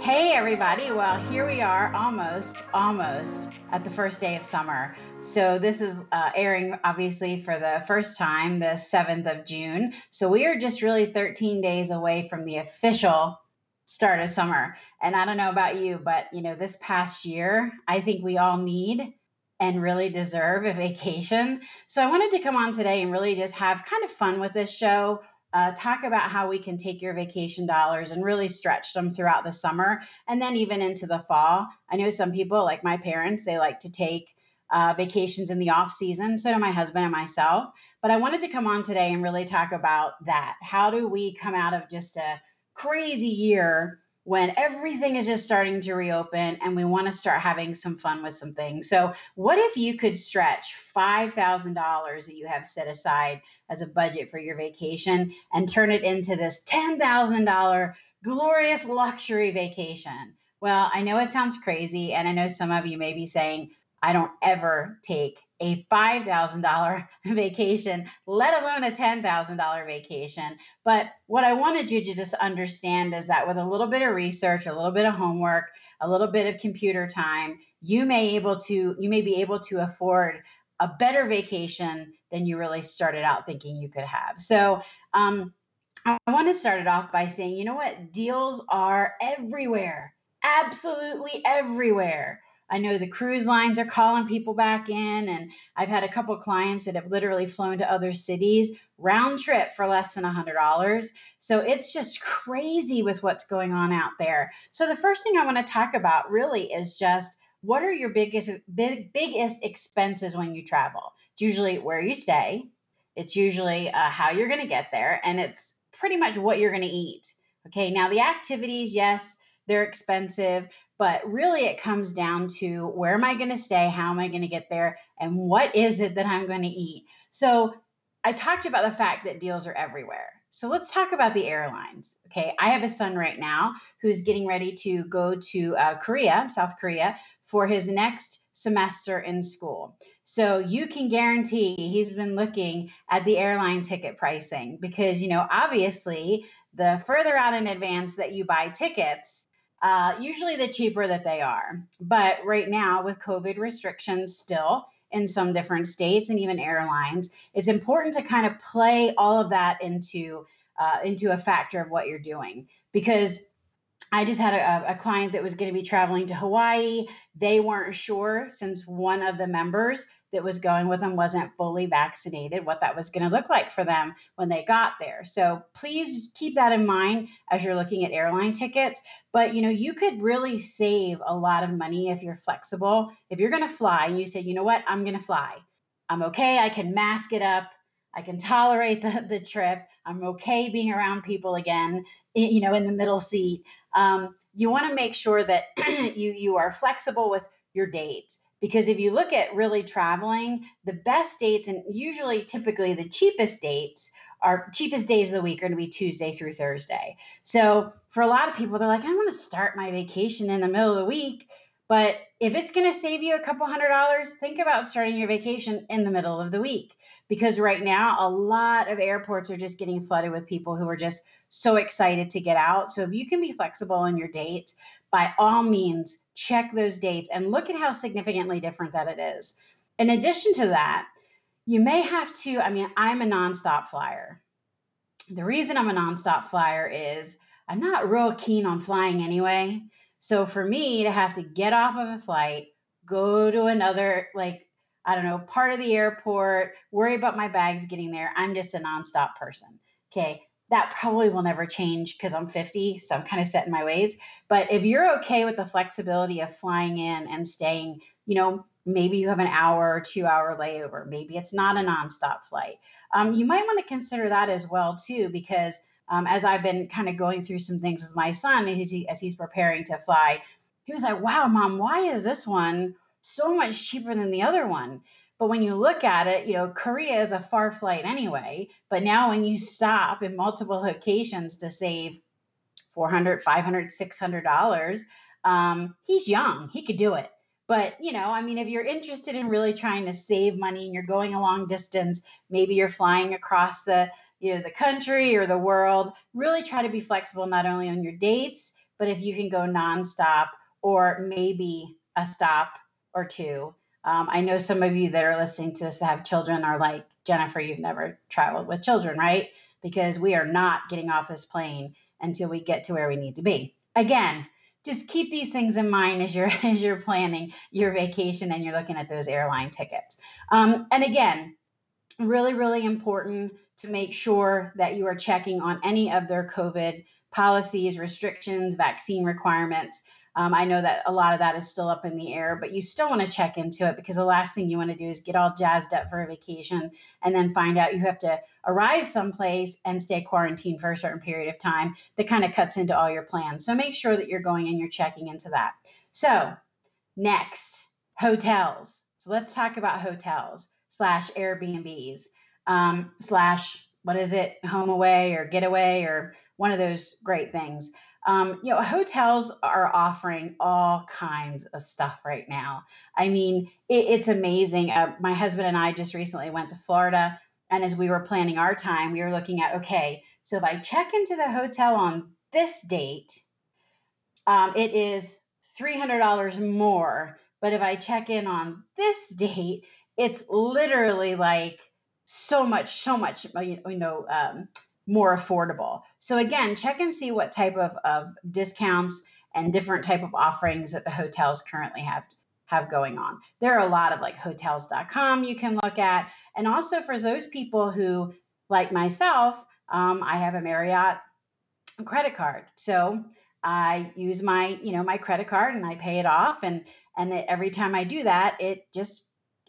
Hey, everybody. Well, here we are almost, almost at the first day of summer. So, this is uh, airing obviously for the first time, the 7th of June. So, we are just really 13 days away from the official start of summer. And I don't know about you, but you know, this past year, I think we all need and really deserve a vacation. So, I wanted to come on today and really just have kind of fun with this show uh, talk about how we can take your vacation dollars and really stretch them throughout the summer and then even into the fall. I know some people, like my parents, they like to take uh, vacations in the off season. So do my husband and myself. But I wanted to come on today and really talk about that. How do we come out of just a crazy year when everything is just starting to reopen and we want to start having some fun with some things. So, what if you could stretch $5,000 that you have set aside as a budget for your vacation and turn it into this $10,000 glorious luxury vacation? Well, I know it sounds crazy, and I know some of you may be saying, I don't ever take a $5,000 vacation, let alone a $10,000 vacation. But what I wanted you to just understand is that with a little bit of research, a little bit of homework, a little bit of computer time, you may able to you may be able to afford a better vacation than you really started out thinking you could have. So, um, I want to start it off by saying, you know what? Deals are everywhere, absolutely everywhere. I know the cruise lines are calling people back in, and I've had a couple clients that have literally flown to other cities round trip for less than $100. So it's just crazy with what's going on out there. So the first thing I want to talk about really is just what are your biggest big biggest expenses when you travel? It's usually where you stay. It's usually uh, how you're going to get there, and it's pretty much what you're going to eat. Okay, now the activities, yes, they're expensive, but really it comes down to where am I going to stay? How am I going to get there? And what is it that I'm going to eat? So I talked about the fact that deals are everywhere. So let's talk about the airlines. Okay, I have a son right now who's getting ready to go to uh, Korea, South Korea, for his next semester in school. So you can guarantee he's been looking at the airline ticket pricing because, you know, obviously, the further out in advance that you buy tickets, uh, usually the cheaper that they are. But right now, with COVID restrictions still in some different states and even airlines, it's important to kind of play all of that into uh, into a factor of what you're doing because I just had a, a client that was going to be traveling to Hawaii. They weren't sure since one of the members that was going with them wasn't fully vaccinated, what that was going to look like for them when they got there. So please keep that in mind as you're looking at airline tickets. But you know, you could really save a lot of money if you're flexible. If you're going to fly and you say, you know what, I'm going to fly. I'm okay. I can mask it up. I can tolerate the, the trip. I'm okay being around people again, you know, in the middle seat. Um, you want to make sure that you you are flexible with your dates because if you look at really traveling, the best dates and usually typically the cheapest dates are cheapest days of the week are going to be Tuesday through Thursday. So for a lot of people, they're like, I want to start my vacation in the middle of the week. But if it's going to save you a couple hundred dollars, think about starting your vacation in the middle of the week because right now a lot of airports are just getting flooded with people who are just so excited to get out. So if you can be flexible in your dates, by all means, check those dates and look at how significantly different that it is. In addition to that, you may have to, I mean, I'm a nonstop flyer. The reason I'm a nonstop flyer is I'm not real keen on flying anyway. So for me to have to get off of a flight, go to another, like, I don't know, part of the airport, worry about my bags getting there, I'm just a nonstop person. Okay that probably will never change because I'm 50, so I'm kind of set in my ways. But if you're okay with the flexibility of flying in and staying, you know, maybe you have an hour or two hour layover, maybe it's not a nonstop flight. Um, you might want to consider that as well too, because um, as I've been kind of going through some things with my son as, he, as he's preparing to fly, he was like, "Wow, mom, why is this one so much cheaper than the other one?" But when you look at it, you know, Korea is a far flight anyway. But now when you stop in multiple locations to save 400, 500, 600 dollars, um, he's young. He could do it. But, you know, I mean, if you're interested in really trying to save money and you're going a long distance, maybe you're flying across the, you know, the country or the world, really try to be flexible not only on your dates, but if you can go nonstop or maybe a stop or two. Um, I know some of you that are listening to this that have children are like, Jennifer, you've never traveled with children, right? Because we are not getting off this plane until we get to where we need to be. Again, just keep these things in mind as you're as you're planning your vacation and you're looking at those airline tickets. Um, and again, really, really important to make sure that you are checking on any of their COVID policies, restrictions, vaccine requirements. Um, I know that a lot of that is still up in the air, but you still want to check into it because the last thing you want to do is get all jazzed up for a vacation and then find out you have to arrive someplace and stay quarantined for a certain period of time that kind of cuts into all your plans. So make sure that you're going and you're checking into that. So, next, hotels. So let's talk about hotels slash Airbnbs um, slash what is it, home away or getaway or one of those great things. Um, you know, hotels are offering all kinds of stuff right now. I mean, it, it's amazing. Uh, my husband and I just recently went to Florida, and as we were planning our time, we were looking at okay, so if I check into the hotel on this date, um, it is $300 more. But if I check in on this date, it's literally like so much, so much, you know, um, more affordable. So again, check and see what type of, of discounts and different type of offerings that the hotels currently have have going on. There are a lot of like hotels.com you can look at. And also for those people who, like myself, um, I have a Marriott credit card. So I use my, you know, my credit card and I pay it off. And and every time I do that, it just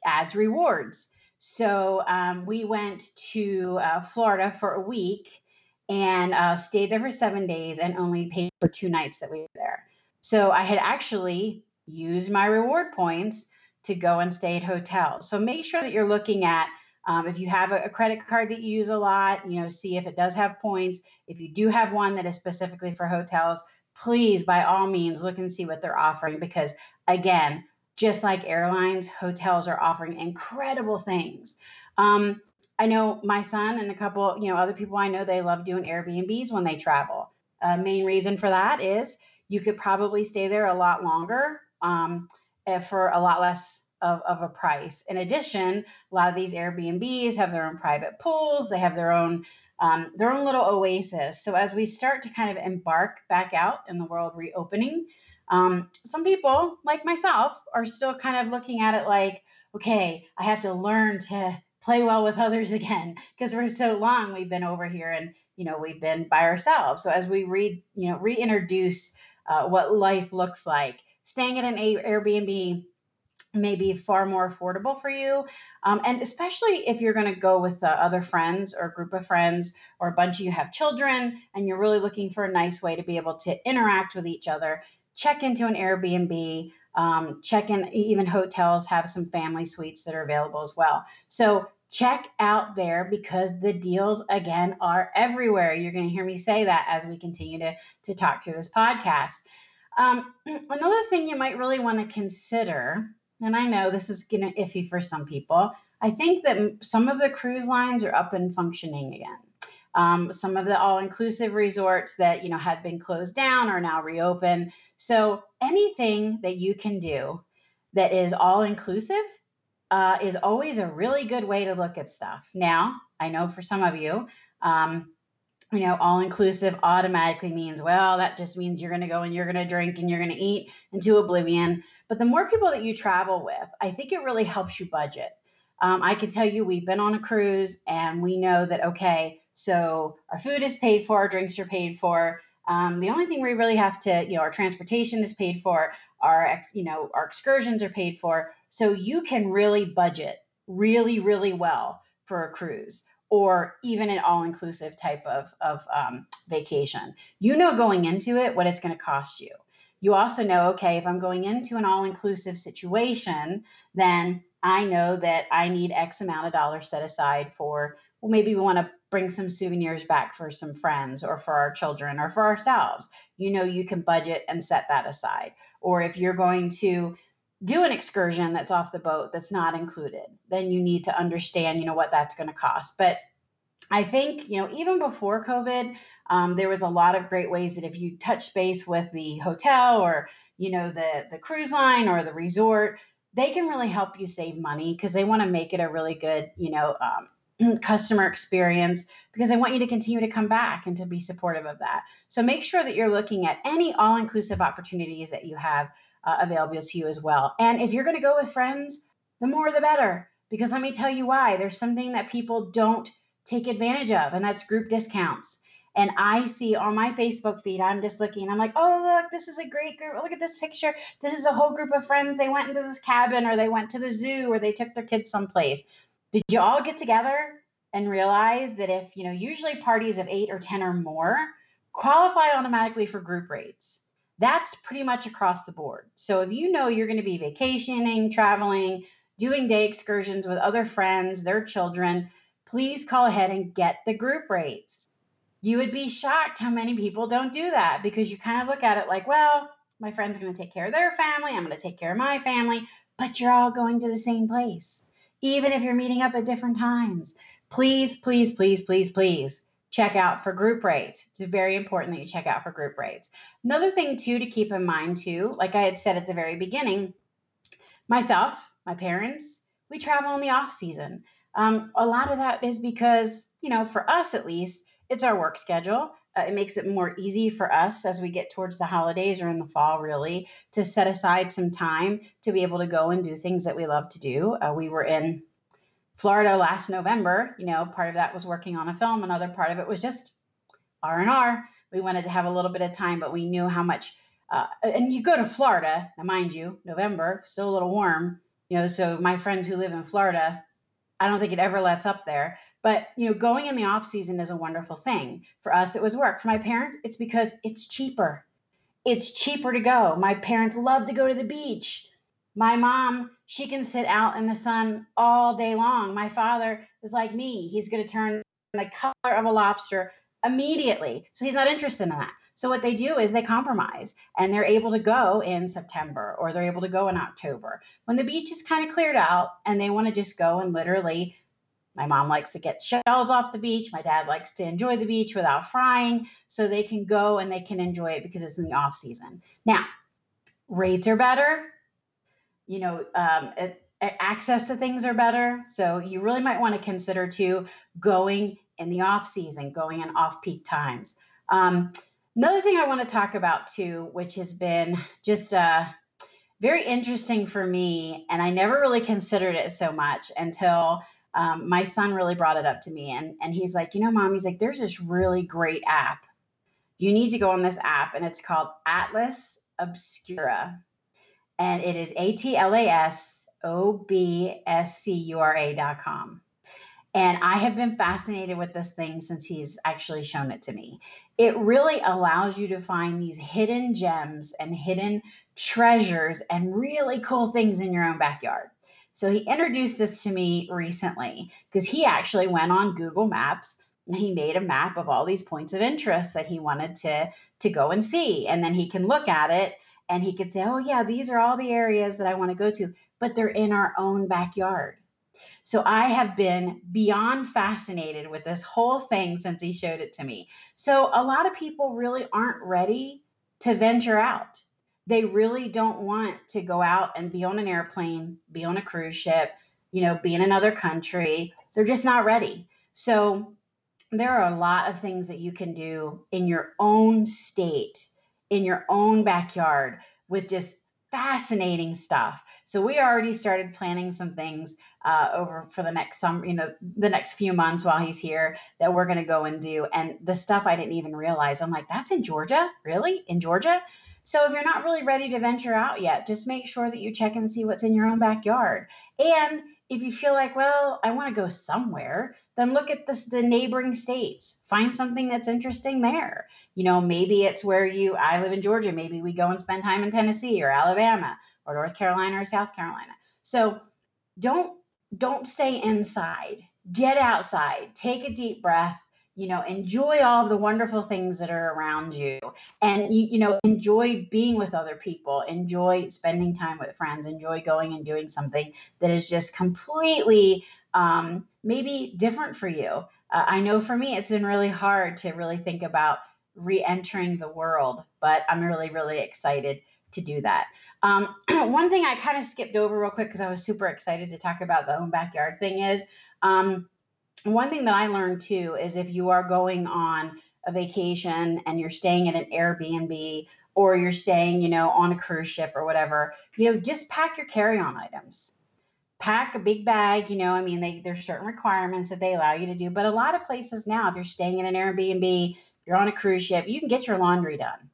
adds rewards. So um, we went to uh, Florida for a week and uh, stayed there for seven days and only paid for two nights that we were there. So I had actually used my reward points to go and stay at hotels. So make sure that you're looking at um, if you have a, a, credit card that you use a lot, you know, see if it does have points. If you do have one that is specifically for hotels, please, by all means, look and see what they're offering because, again, just like airlines, hotels are offering incredible things. Um, I know my son and a couple, you know, other people I know, they love doing Airbnbs when they travel. Uh, main reason for that is you could probably stay there a lot longer um, eh, for a lot less of, of a price. In addition, a lot of these Airbnbs have their own private pools. They have their own um, their own little oasis. So as we start to kind of embark back out in the world reopening, um, some people, like myself, are still kind of looking at it like, okay, I have to learn to play well with others again because for so long we've been over here and you know we've been by ourselves. So as we read, you know, reintroduce uh, what life looks like, staying at an Airbnb may be far more affordable for you. Um, and especially if you're going to go with uh, other friends or a group of friends or a bunch of you have children and you're really looking for a nice way to be able to interact with each other, check into an Airbnb. Um, check in, even hotels have some family suites that are available as well. So check out there because the deals again are everywhere. You're going to hear me say that as we continue to, to talk through this podcast. Um, another thing you might really want to consider, and I know this is going to iffy for some people, I think that some of the cruise lines are up and functioning again. Um, some of the all-inclusive resorts that you know had been closed down are now reopened. So anything that you can do that is all-inclusive uh, is always a really good way to look at stuff. Now, I know for some of you, um, you know, all-inclusive automatically means well, that just means you're going to go and you're going to drink and you're going to eat into oblivion. But the more people that you travel with, I think it really helps you budget. Um, I can tell you, we've been on a cruise and we know that okay so our food is paid for, our drinks are paid for. Um, the only thing we really have to, you know, our transportation is paid for, our, ex, you know, our excursions are paid for. So you can really budget really, really well for a cruise or even an all-inclusive type of, of um, vacation. You know going into it what it's going to cost you. You also know, okay, if I'm going into an all-inclusive situation, then I know that I need X amount of dollars set aside for, well, maybe we want to bring some souvenirs back for some friends or for our children or for ourselves. You know, you can budget and set that aside. Or if you're going to do an excursion that's off the boat that's not included, then you need to understand, you know, what that's going to cost. But I think, you know, even before COVID, um, there was a lot of great ways that if you touch base with the hotel or, you know, the the cruise line or the resort, they can really help you save money because they want to make it a really good, you know, um, customer experience because I want you to continue to come back and to be supportive of that. So make sure that you're looking at any all inclusive opportunities that you have uh, available to you as well. And if you're going to go with friends, the more the better. Because let me tell you why. There's something that people don't take advantage of, and that's group discounts. And I see on my Facebook feed, I'm just looking, I'm like, oh, look, this is a great group. Look at this picture. This is a whole group of friends. They went into this cabin or they went to the zoo or they took their kids someplace. Did you all get together and realize that if, you know, usually parties of eight or 10 or more qualify automatically for group rates? That's pretty much across the board. So if you know you're going to be vacationing, traveling, doing day excursions with other friends, their children, please call ahead and get the group rates. You would be shocked how many people don't do that because you kind of look at it like, well, my friend's going to take care of their family, I'm going to take care of my family, but you're all going to the same place, even if you're meeting up at different times. Please, please, please, please, please check out for group rates. It's very important that you check out for group rates. Another thing too to keep in mind too, like I had said at the very beginning, myself, my parents, we travel in the off season. Um, a lot of that is because, you know, for us at least, it's our work schedule. Uh, it makes it more easy for us as we get towards the holidays or in the fall, really, to set aside some time to be able to go and do things that we love to do. Uh, we were in Florida last November, you know, part of that was working on a film, another part of it was just R and R. We wanted to have a little bit of time, but we knew how much. Uh, and you go to Florida, now mind you, November, still a little warm, you know. So my friends who live in Florida, I don't think it ever lets up there. But you know, going in the off season is a wonderful thing. For us, it was work. For my parents, it's because it's cheaper. It's cheaper to go. My parents love to go to the beach. My mom, she can sit out in the sun all day long. My father is like me. He's going to turn the color of a lobster immediately. So he's not interested in that. So what they do is they compromise and they're able to go in September or they're able to go in October when the beach is kind of cleared out and they want to just go and literally my mom likes to get shells off the beach. My dad likes to enjoy the beach without frying so they can go and they can enjoy it because it's in the off season. Now, rates are better you know, um, it, access to things are better. So you really might want to consider too going in the off season, going in off peak times. Um, another thing I want to talk about too, which has been just uh, very interesting for me, and I never really considered it so much until um, my son really brought it up to me, and and he's like, you know, mom, he's like, there's this really great app. You need to go on this app, and it's called Atlas Obscura and it is A T L A S O B S C U R A dot com. And I have been fascinated with this thing since he's actually shown it to me. It really allows you to find these hidden gems and hidden treasures and really cool things in your own backyard. So he introduced this to me recently because he actually went on Google Maps and he made a map of all these points of interest that he wanted to to go and see and then he can look at it and he could say, oh, yeah, these are all the areas that I want to go to, but they're in our own backyard. So I have been beyond fascinated with this whole thing since he showed it to me. So a lot of people really aren't ready to venture out. They really don't want to go out and be on an airplane, be on a cruise ship, you know, be in another country. They're just not ready. So there are a lot of things that you can do in your own state in your own backyard with just fascinating stuff. So we already started planning some things uh, over for the next summer, you know, the next few months while he's here that we're going to go and do. And the stuff I didn't even realize, I'm like, that's in Georgia, really, in Georgia. So if you're not really ready to venture out yet, just make sure that you check and see what's in your own backyard. And if you feel like, well, I want to go somewhere, then look at this, the neighboring states. Find something that's interesting there. You know, maybe it's where you, I live in Georgia. Maybe we go and spend time in Tennessee or Alabama or North Carolina or South Carolina. So don't don't stay inside. Get outside. Take a deep breath. You know enjoy all of the wonderful things that are around you. And you, you know enjoy being with other people enjoy spending time with friends enjoy going and doing something that is just completely um, maybe different for you. Uh, i know for me it's been really hard to really think about re-entering the world but i'm really really excited to do that. Um, one thing i kind of skipped over real quick because i was super excited to talk about the own backyard thing is um, one thing that I learned too is if you are going on a vacation and you're staying at an Airbnb or you're staying, you know, on a cruise ship or whatever, you know, just pack your carry-on items. Pack a big bag, you know, I mean, they, there's certain requirements that they allow you to do, but a lot of places now, if you're staying in an Airbnb, you're on a cruise ship, you can get your laundry done.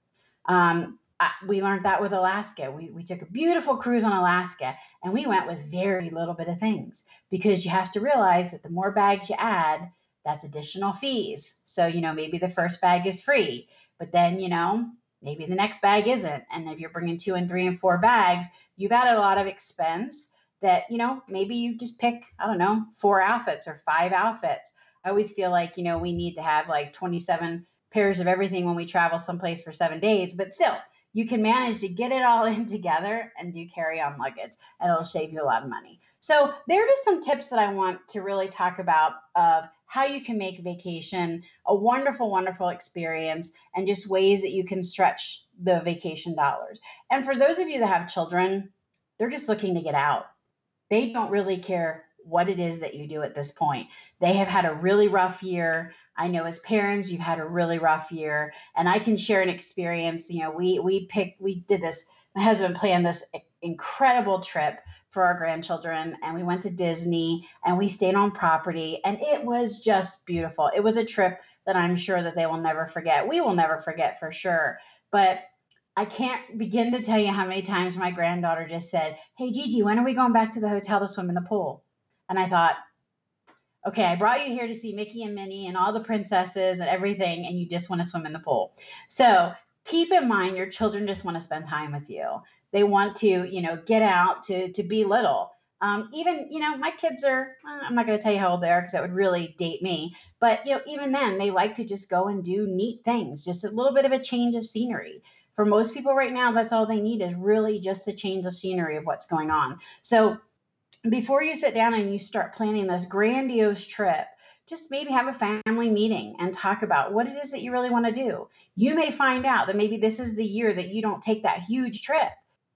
Um, I, we learned that with Alaska. We, we took a beautiful cruise on Alaska and we went with very little bit of things because you have to realize that the more bags you add, that's additional fees. So, you know, maybe the first bag is free, but then, you know, maybe the next bag isn't. And if you're bringing two and three and four bags, you've got a lot of expense that, you know, maybe you just pick, I don't know, four outfits or five outfits. I always feel like, you know, we need to have like 27 pairs of everything when we travel someplace for seven days, but still, you can manage to get it all in together and do carry on luggage, and it'll save you a lot of money. So, there are just some tips that I want to really talk about of how you can make vacation a wonderful, wonderful experience and just ways that you can stretch the vacation dollars. And for those of you that have children, they're just looking to get out. They don't really care what it is that you do at this point. They have had a really rough year. I know as parents, you've had a really rough year, and I can share an experience. You know, we we picked, we did this. My husband planned this incredible trip for our grandchildren, and we went to Disney and we stayed on property, and it was just beautiful. It was a trip that I'm sure that they will never forget. We will never forget for sure. But I can't begin to tell you how many times my granddaughter just said, Hey, Gigi, when are we going back to the hotel to swim in the pool? And I thought, okay, I brought you here to see Mickey and Minnie and all the princesses and everything, and you just want to swim in the pool. So keep in mind your children just want to spend time with you. They want to, you know, get out to to be little. Um, even, you know, my kids are, I'm not going to tell you how old they are because that would really date me. But, you know, even then, they like to just go and do neat things, just a little bit of a change of scenery. For most people right now, that's all they need is really just a change of scenery of what's going on. So before you sit down and you start planning this grandiose trip, just maybe have a family meeting and talk about what it is that you really want to do. You may find out that maybe this is the year that you don't take that huge trip.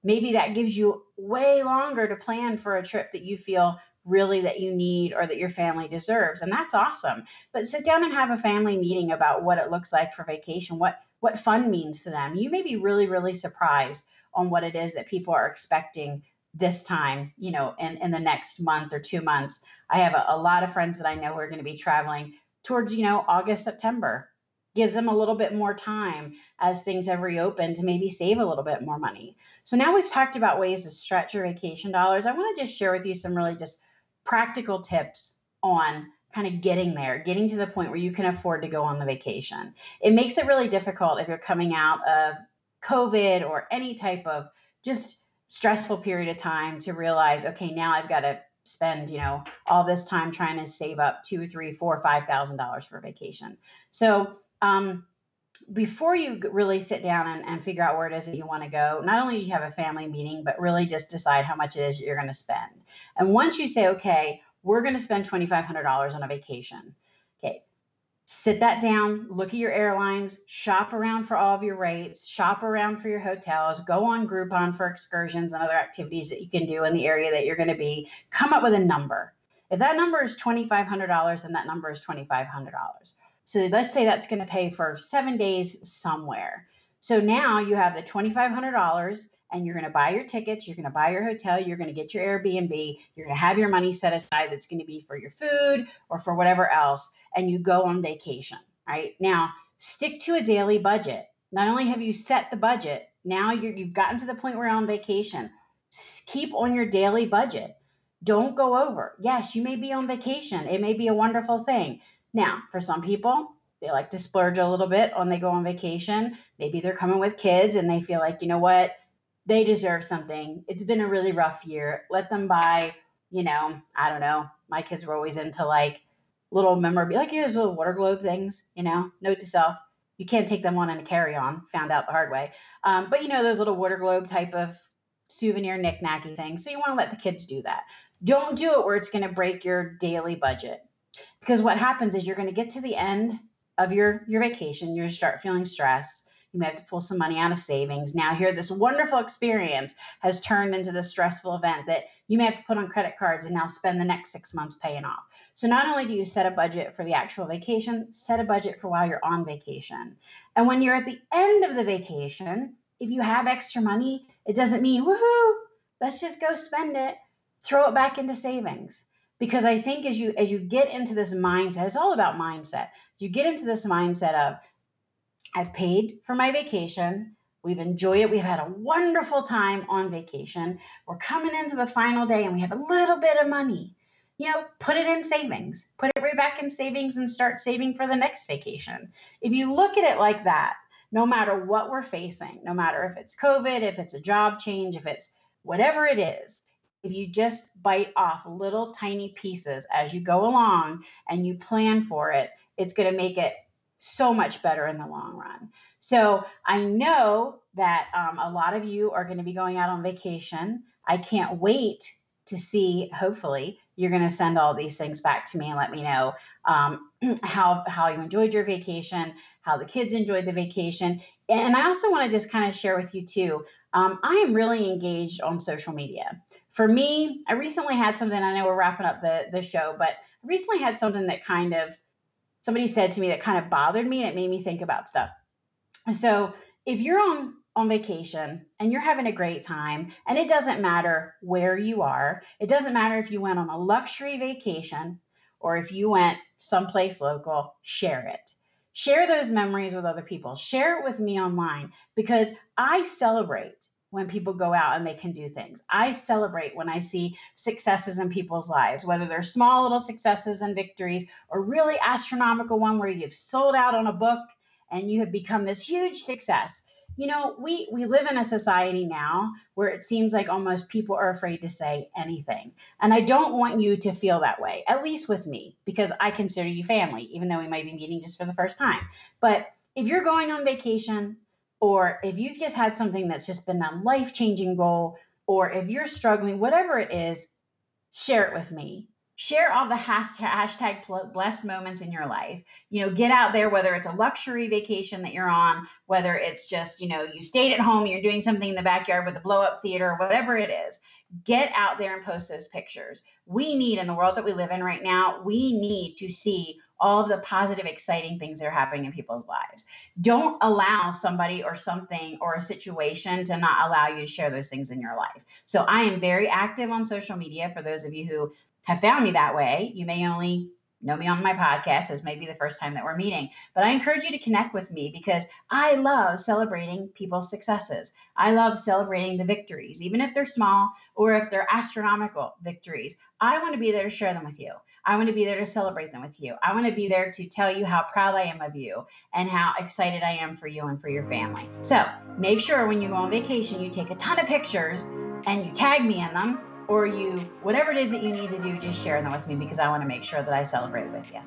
Maybe that gives you way longer to plan for a trip that you feel really that you need or that your family deserves and that's awesome but sit down and have a family meeting about what it looks like for vacation what what fun means to them you may be really really surprised on what it is that people are expecting this time, you know, in, in the next month or two months. I have a, a lot of friends that I know who are going to be traveling towards, you know, August, September. Gives them a little bit more time as things have reopened to maybe save a little bit more money. So now we've talked about ways to stretch your vacation dollars. I want to just share with you some really just practical tips on kind of getting there, getting to the point where you can afford to go on the vacation. It makes it really difficult if you're coming out of COVID or any type of just stressful period of time to realize, okay, now I've got to spend, you know, all this time trying to save up two, three, four, five thousand dollars for vacation. So um, before you really sit down and, and figure out where it is that you want to go, not only do you have a family meeting, but really just decide how much it is you're going to spend. And once you say, okay, we're going to spend $2,500 on a vacation. Okay, sit that down, look at your airlines, shop around for all of your rates, shop around for your hotels, go on Groupon for excursions and other activities that you can do in the area that you're going to be. Come up with a number. If that number is $2,500, then that number is $2,500. So let's say that's going to pay for seven days somewhere. So now you have the $2,500 and you're going to buy your tickets, you're going to buy your hotel, you're going to get your Airbnb, you're going to have your money set aside that's going to be for your food or for whatever else, and you go on vacation, right? Now, stick to a daily budget. Not only have you set the budget, now you have gotten to the point where you're on vacation. Keep on your daily budget. Don't go over. Yes, you may be on vacation. It may be a wonderful thing. Now, for some people, they like to splurge a little bit when they go on vacation. Maybe they're coming with kids and they feel like, you know what, they deserve something. It's been a really rough year. Let them buy, you know, I don't know. My kids were always into like little memorabilia, like here's little water globe things, you know, note to self. You can't take them on in a carry on, found out the hard way. Um, but you know, those little water globe type of souvenir knick-knacky things. So you want to let the kids do that. Don't do it where it's going to break your daily budget. Because what happens is you're going to get to the end of your, your vacation, You're start feeling stressed you may have to pull some money out of savings. Now, here, this wonderful experience has turned into this stressful event that you may have to put on credit cards and now spend the next six months paying off. So, not only do you set a budget for the actual vacation, set a budget for while you're on vacation. And when you're at the end of the vacation, if you have extra money, it doesn't mean, woohoo, let's just go spend it. Throw it back into savings because i think as you as you get into this mindset it's all about mindset you get into this mindset of I've paid for my vacation. We've enjoyed it. We've had a wonderful time on vacation. We're coming into the final day and we have a little bit of money. You know, put it in savings, put it right back in savings and start saving for the next vacation. If you look at it like that, no matter what we're facing, no matter if it's COVID, if it's a job change, if it's whatever it is, if you just bite off little tiny pieces as you go along and you plan for it, it's going to make it so much better in the long run. So I know that um, a lot of you are going to be going out on vacation. I can't wait to see. Hopefully, you're going to send all these things back to me and let me know um, how how you enjoyed your vacation, how the kids enjoyed the vacation, and I also want to just kind of share with you too. Um, I am really engaged on social media. For me, I recently had something. I know we're wrapping up the the show, but I recently had something that kind of somebody said to me that kind of bothered me and it made me think about stuff. So if you're on on vacation and you're having a great time and it doesn't matter where you are, it doesn't matter if you went on a luxury vacation or if you went someplace local, share it. Share those memories with other people. Share it with me online because I celebrate when people go out and they can do things. I celebrate when I see successes in people's lives, whether they're small little successes and victories or really astronomical one where you've sold out on a book and you have become this huge success. You know, we we live in a society now where it seems like almost people are afraid to say anything. And I don't want you to feel that way, at least with me, because I consider you family, even though we might be meeting just for the first time. But if you're going on vacation, or if you've just had something that's just been a life changing goal, or if you're struggling, whatever it is, share it with me. Share all the hashtag, hashtag blessed moments in your life. You know, get out there, whether it's a luxury vacation that you're on, whether it's just, you know, you stayed at home, you're doing something in the backyard with a blow up theater, whatever it is. Get out there and post those pictures. We need, in the world that we live in right now, we need to see all of the positive, exciting things that are happening in people's lives. Don't allow somebody or something or a situation to not allow you to share those things in your life. So I am very active on social media for those of you who have found me that way. You may only know me on my podcast as maybe the first time that we're meeting. But I encourage you to connect with me because I love celebrating people's successes. I love celebrating the victories, even if they're small or if they're astronomical victories. I want to be there to share them with you. I want to be there to celebrate them with you. I want to be there to tell you how proud I am of you and how excited I am for you and for your family. So make sure when you go on vacation, you take a ton of pictures and you tag me in them or you, whatever it is that you need to do, just share them with me because I want to make sure that I celebrate with you.